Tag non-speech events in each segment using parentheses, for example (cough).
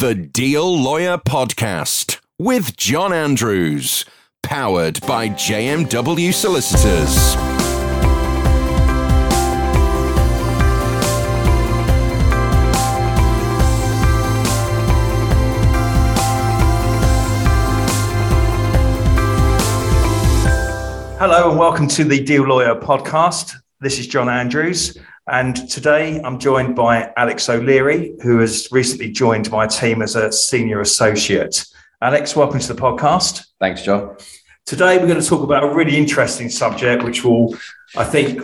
The Deal Lawyer Podcast with John Andrews, powered by JMW Solicitors. Hello and welcome to the Deal Lawyer podcast. This is John Andrews, and today I'm joined by Alex O'Leary, who has recently joined my team as a senior associate. Alex, welcome to the podcast. Thanks, John. Today we're going to talk about a really interesting subject, which will, I think,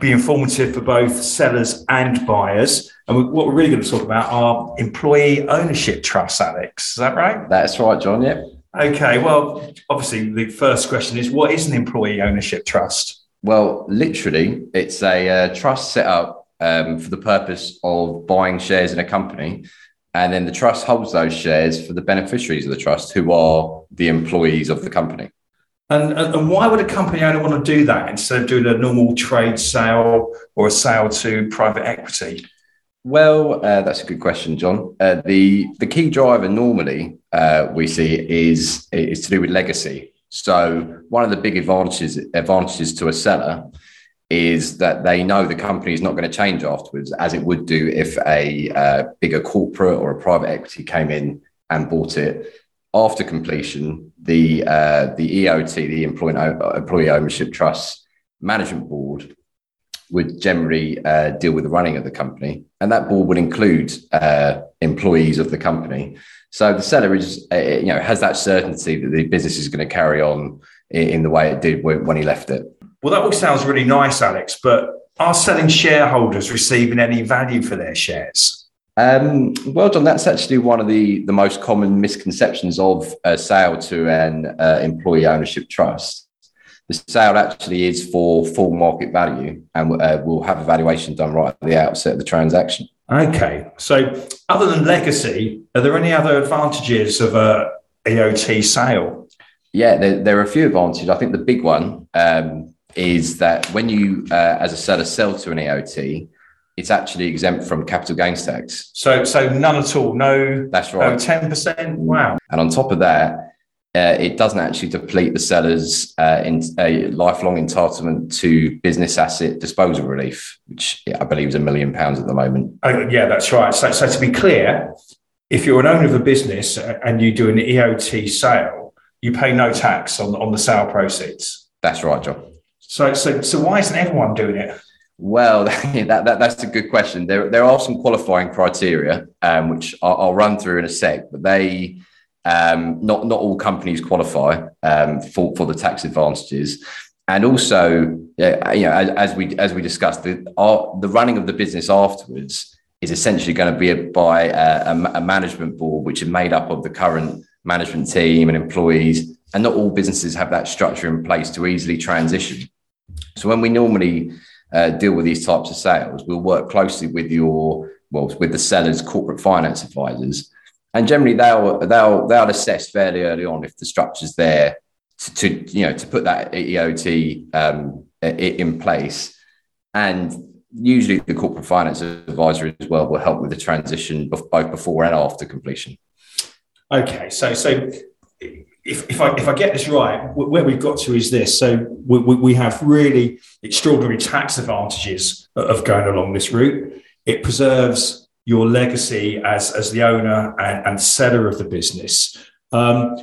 be informative for both sellers and buyers. And what we're really going to talk about are employee ownership trusts, Alex. Is that right? That's right, John. Yep. Okay. Well, obviously, the first question is what is an employee ownership trust? Well, literally, it's a uh, trust set up um, for the purpose of buying shares in a company. And then the trust holds those shares for the beneficiaries of the trust, who are the employees of the company. And, and why would a company owner want to do that instead of doing a normal trade sale or a sale to private equity? Well, uh, that's a good question, John. Uh, the the key driver normally uh, we see is is to do with legacy. So one of the big advantages advantages to a seller is that they know the company is not going to change afterwards, as it would do if a uh, bigger corporate or a private equity came in and bought it. After completion, the uh, the EOT, the Employee, Employee Ownership Trust Management Board, would generally uh, deal with the running of the company, and that board would include uh, employees of the company. So the seller is, uh, you know, has that certainty that the business is going to carry on in the way it did when he left it. Well, that all sounds really nice, Alex. But are selling shareholders receiving any value for their shares? Um, well, John, that's actually one of the, the most common misconceptions of a sale to an uh, employee ownership trust. The sale actually is for full market value and uh, will have a valuation done right at the outset of the transaction. Okay. So, other than legacy, are there any other advantages of a EOT sale? Yeah, there, there are a few advantages. I think the big one um, is that when you, uh, as a seller, sell to an EOT, it's actually exempt from capital gains tax. So, so none at all. No. That's right. No ten percent. Wow. And on top of that, uh, it doesn't actually deplete the seller's uh, in, a lifelong entitlement to business asset disposal relief, which I believe is a million pounds at the moment. Oh, yeah, that's right. So, so to be clear, if you're an owner of a business and you do an EOT sale, you pay no tax on, on the sale proceeds. That's right, John. So, so, so why isn't everyone doing it? Well, (laughs) that, that, that's a good question. There, there are some qualifying criteria, um, which I'll, I'll run through in a sec, but they um, not not all companies qualify um, for for the tax advantages, and also uh, you know as, as, we as we discussed the our, the running of the business afterwards is essentially going to be a, by a, a, management board which is made up of the current management team and employees, and not all businesses have that structure in place to easily transition. So when we normally uh, deal with these types of sales, we'll work closely with your well with the seller's corporate finance advisors and generally they'll they'll they'll assess fairly early on if the structure's there to, to you know to put that EOT um, in place, and usually the corporate finance advisor as well will help with the transition both before and after completion. Okay, so so if, if I if I get this right, where we've got to is this. So we, we have really extraordinary tax advantages of going along this route. It preserves your legacy as, as the owner and, and seller of the business. Um,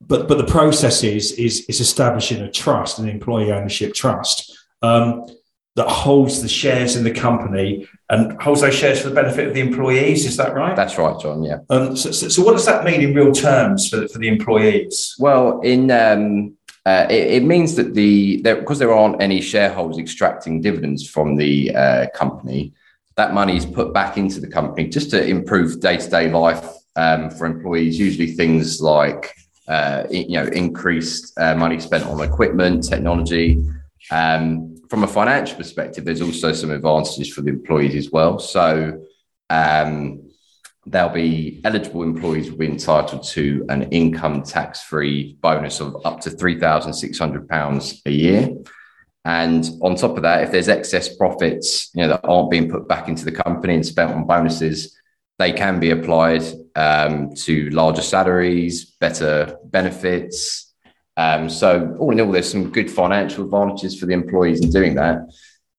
but, but the process is, is, is establishing a trust, an employee ownership trust um, that holds the shares in the company and holds those shares for the benefit of the employees. Is that right? That's right, John. Yeah. Um, so, so, so, what does that mean in real terms for, for the employees? Well, in um, uh, it, it, means that the there, because there aren't any shareholders extracting dividends from the uh, company, that money is put back into the company just to improve day-to-day life um, for employees. Usually things like uh, you know increased uh, money spent on equipment technology. Um, from a financial perspective there's also some advantages for the employees as well. So um, they'll be eligible employees will be entitled to an income tax-free bonus of up to £3,600 a year and on top of that, if there's excess profits, you know, that aren't being put back into the company and spent on bonuses, they can be applied um, to larger salaries, better benefits. Um, so all in all, there's some good financial advantages for the employees in doing that.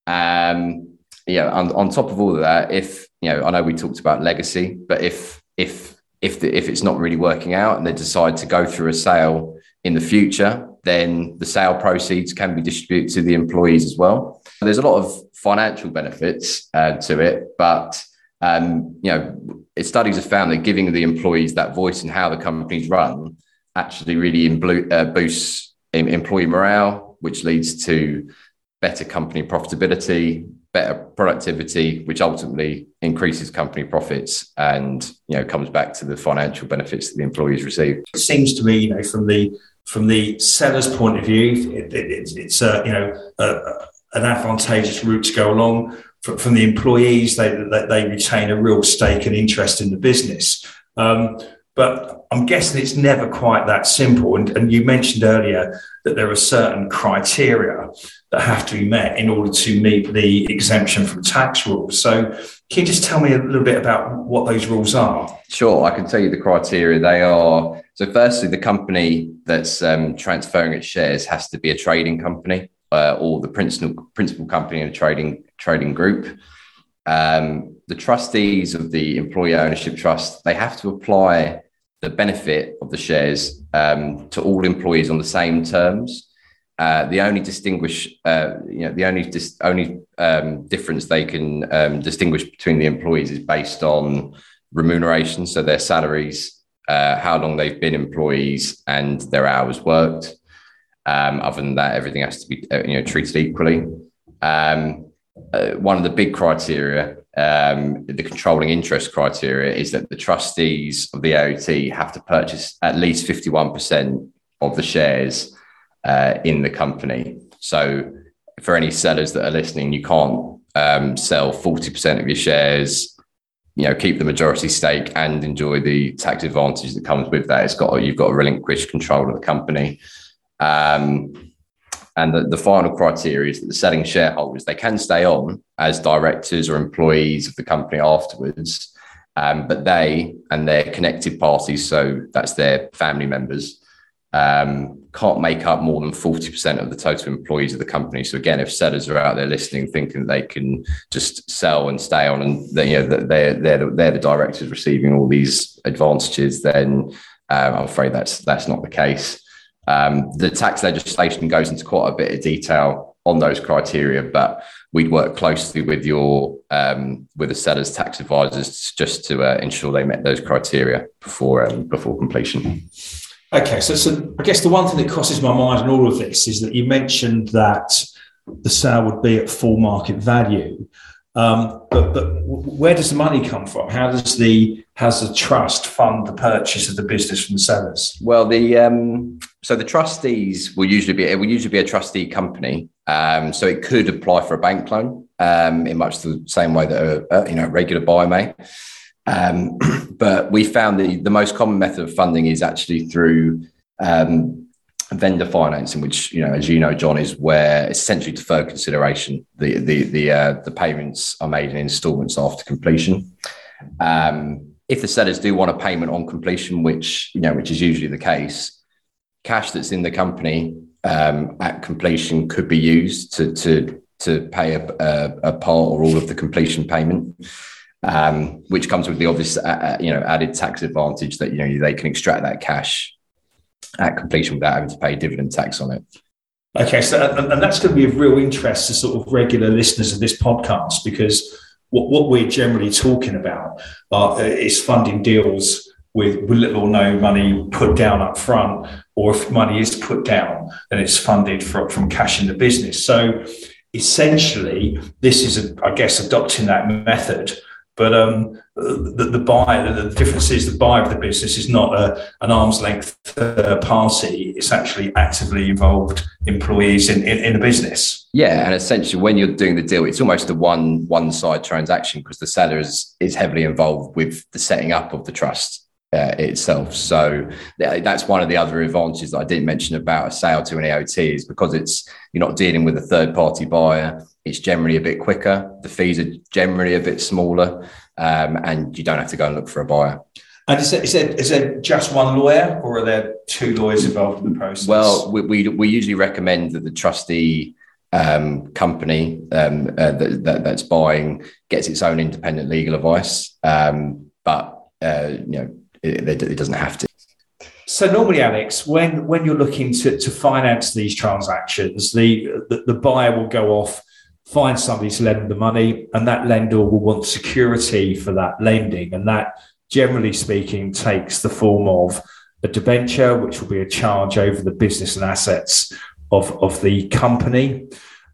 Um, yeah, on, on top of all of that, if you know, I know we talked about legacy, but if if if the, if it's not really working out and they decide to go through a sale in the future, then the sale proceeds can be distributed to the employees as well. There's a lot of financial benefits uh, to it, but um, you know, studies have found that giving the employees that voice in how the companies run actually really uh, boosts employee morale, which leads to better company profitability, better productivity, which ultimately increases company profits and you know comes back to the financial benefits that the employees receive. It seems to me, you know, from the from the seller's point of view, it, it, it's a uh, you know a, an advantageous route to go along. From, from the employees, they, they, they retain a real stake and interest in the business. Um, but I'm guessing it's never quite that simple. And, and you mentioned earlier that there are certain criteria that have to be met in order to meet the exemption from tax rules. So, can you just tell me a little bit about what those rules are? Sure, I can tell you the criteria. They are so, firstly, the company that's um, transferring its shares has to be a trading company uh, or the principal principal company in a trading trading group. Um, the trustees of the employee ownership trust they have to apply the benefit of the shares um, to all employees on the same terms. Uh, the only distinguish, uh, you know, the only dis- only um, difference they can um, distinguish between the employees is based on remuneration, so their salaries, uh, how long they've been employees, and their hours worked. Um, other than that, everything has to be uh, you know treated equally. Um, uh, one of the big criteria um, the controlling interest criteria is that the trustees of the EOT have to purchase at least 51% of the shares uh, in the company. So, for any sellers that are listening, you can't um, sell 40% of your shares, you know, keep the majority stake and enjoy the tax advantage that comes with that. It's got, you've got to relinquish control of the company. Um, and the, the final criteria is that the selling shareholders, they can stay on as directors or employees of the company afterwards. Um, but they and their connected parties, so that's their family members, um, can't make up more than 40% of the total employees of the company. So again, if sellers are out there listening, thinking they can just sell and stay on and they, you know, they're, they're, the, they're the directors receiving all these advantages, then um, I'm afraid that's, that's not the case. Um, the tax legislation goes into quite a bit of detail on those criteria, but we'd work closely with your um, with the sellers' tax advisors just to uh, ensure they met those criteria before um, before completion. Okay, so, so I guess the one thing that crosses my mind in all of this is that you mentioned that the sale would be at full market value. Um, but, but where does the money come from? How does the has the trust fund the purchase of the business from the sellers? Well, the um, so the trustees will usually be it will usually be a trustee company. Um, so it could apply for a bank loan um, in much the same way that a, a you know regular buyer may. Um, (clears throat) but we found the the most common method of funding is actually through um, vendor financing, which you know, as you know, John, is where essentially deferred consideration. The the the uh, the payments are made in instalments after completion. Um, if the sellers do want a payment on completion, which you know, which is usually the case, cash that's in the company um, at completion could be used to to to pay a, a, a part or all of the completion payment. Um, which comes with the obvious, uh, uh you know, added tax advantage that you know they can extract that cash at completion without having to pay dividend tax on it. Okay, so and that's going to be of real interest to sort of regular listeners of this podcast because what, what we're generally talking about uh, is funding deals with, with little or no money put down up front, or if money is put down, then it's funded from, from cash in the business. So essentially, this is, a, I guess, adopting that method but um, the, the buyer, the difference is the buyer of the business is not a, an arm's length party. It's actually actively involved employees in, in, in the business. Yeah, and essentially, when you're doing the deal, it's almost a one one side transaction because the seller is, is heavily involved with the setting up of the trust uh, itself. So that's one of the other advantages that I didn't mention about a sale to an EOT is because it's you're not dealing with a third party buyer it's generally a bit quicker. The fees are generally a bit smaller, um, and you don't have to go and look for a buyer. And is there, is, there, is there just one lawyer, or are there two lawyers involved in the process? Well, we, we, we usually recommend that the trustee um, company um, uh, that, that, that's buying gets its own independent legal advice, um, but uh, you know it, it, doesn't have to. So normally, Alex, when when you're looking to, to finance these transactions, the, the, the buyer will go off, find somebody to lend the money, and that lender will want security for that lending, and that generally speaking takes the form of a debenture, which will be a charge over the business and assets of, of the company,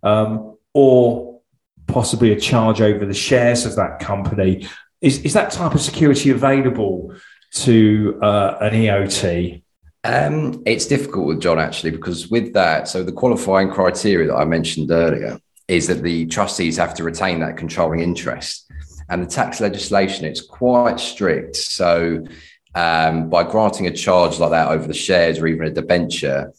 um, or possibly a charge over the shares of that company. Is, is that type of security available to uh, an EOT? Um, it's difficult with John actually because with that, so the qualifying criteria that I mentioned earlier is that the trustees have to retain that controlling interest, and the tax legislation it's quite strict. So um, by granting a charge like that over the shares or even a debenture,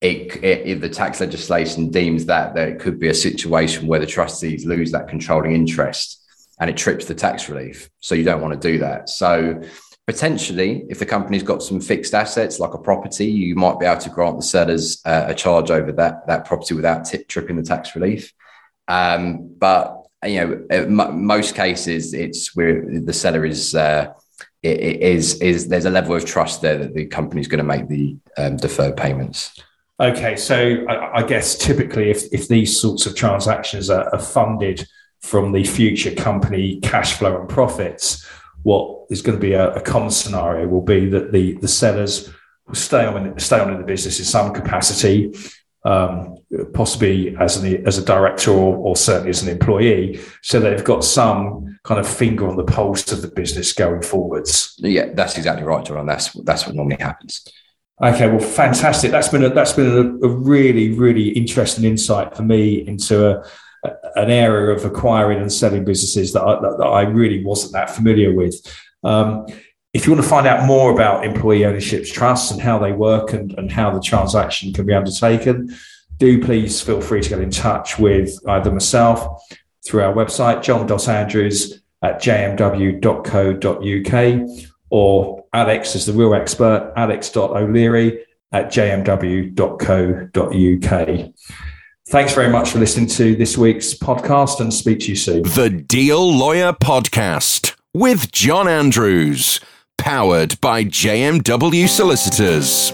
it, it, if the tax legislation deems that there could be a situation where the trustees lose that controlling interest and it trips the tax relief. So you don't want to do that. So potentially, if the company's got some fixed assets like a property, you might be able to grant the sellers uh, a charge over that that property without tripping the tax relief. Um, but you know, m- most cases, it's where the seller is. Uh, it is is there's a level of trust there that the company's going to make the um, deferred payments. Okay, so I, I, guess typically, if, if these sorts of transactions are, are, funded from the future company cash flow and profits, what is going to be a, a common scenario will be that the, the sellers will stay on stay on in the business in some capacity, um, possibly as an as a director or, or certainly as an employee, so they've got some kind of finger on the pulse of the business going forwards. Yeah, that's exactly right, John. That's that's what normally happens. Okay, well, fantastic. That's been a, that's been a, a really really interesting insight for me into a, a, an area of acquiring and selling businesses that I, that, that I really wasn't that familiar with. Um, if you want to find out more about employee ownerships trusts and how they work and, and how the transaction can be undertaken, do please feel free to get in touch with either myself through our website, john.andrews at jmw.co.uk or Alex is the real expert, alex.o'leary at jmw.co.uk. Thanks very much for listening to this week's podcast and speak to you soon. The Deal Lawyer Podcast with John Andrews, powered by JMW Solicitors.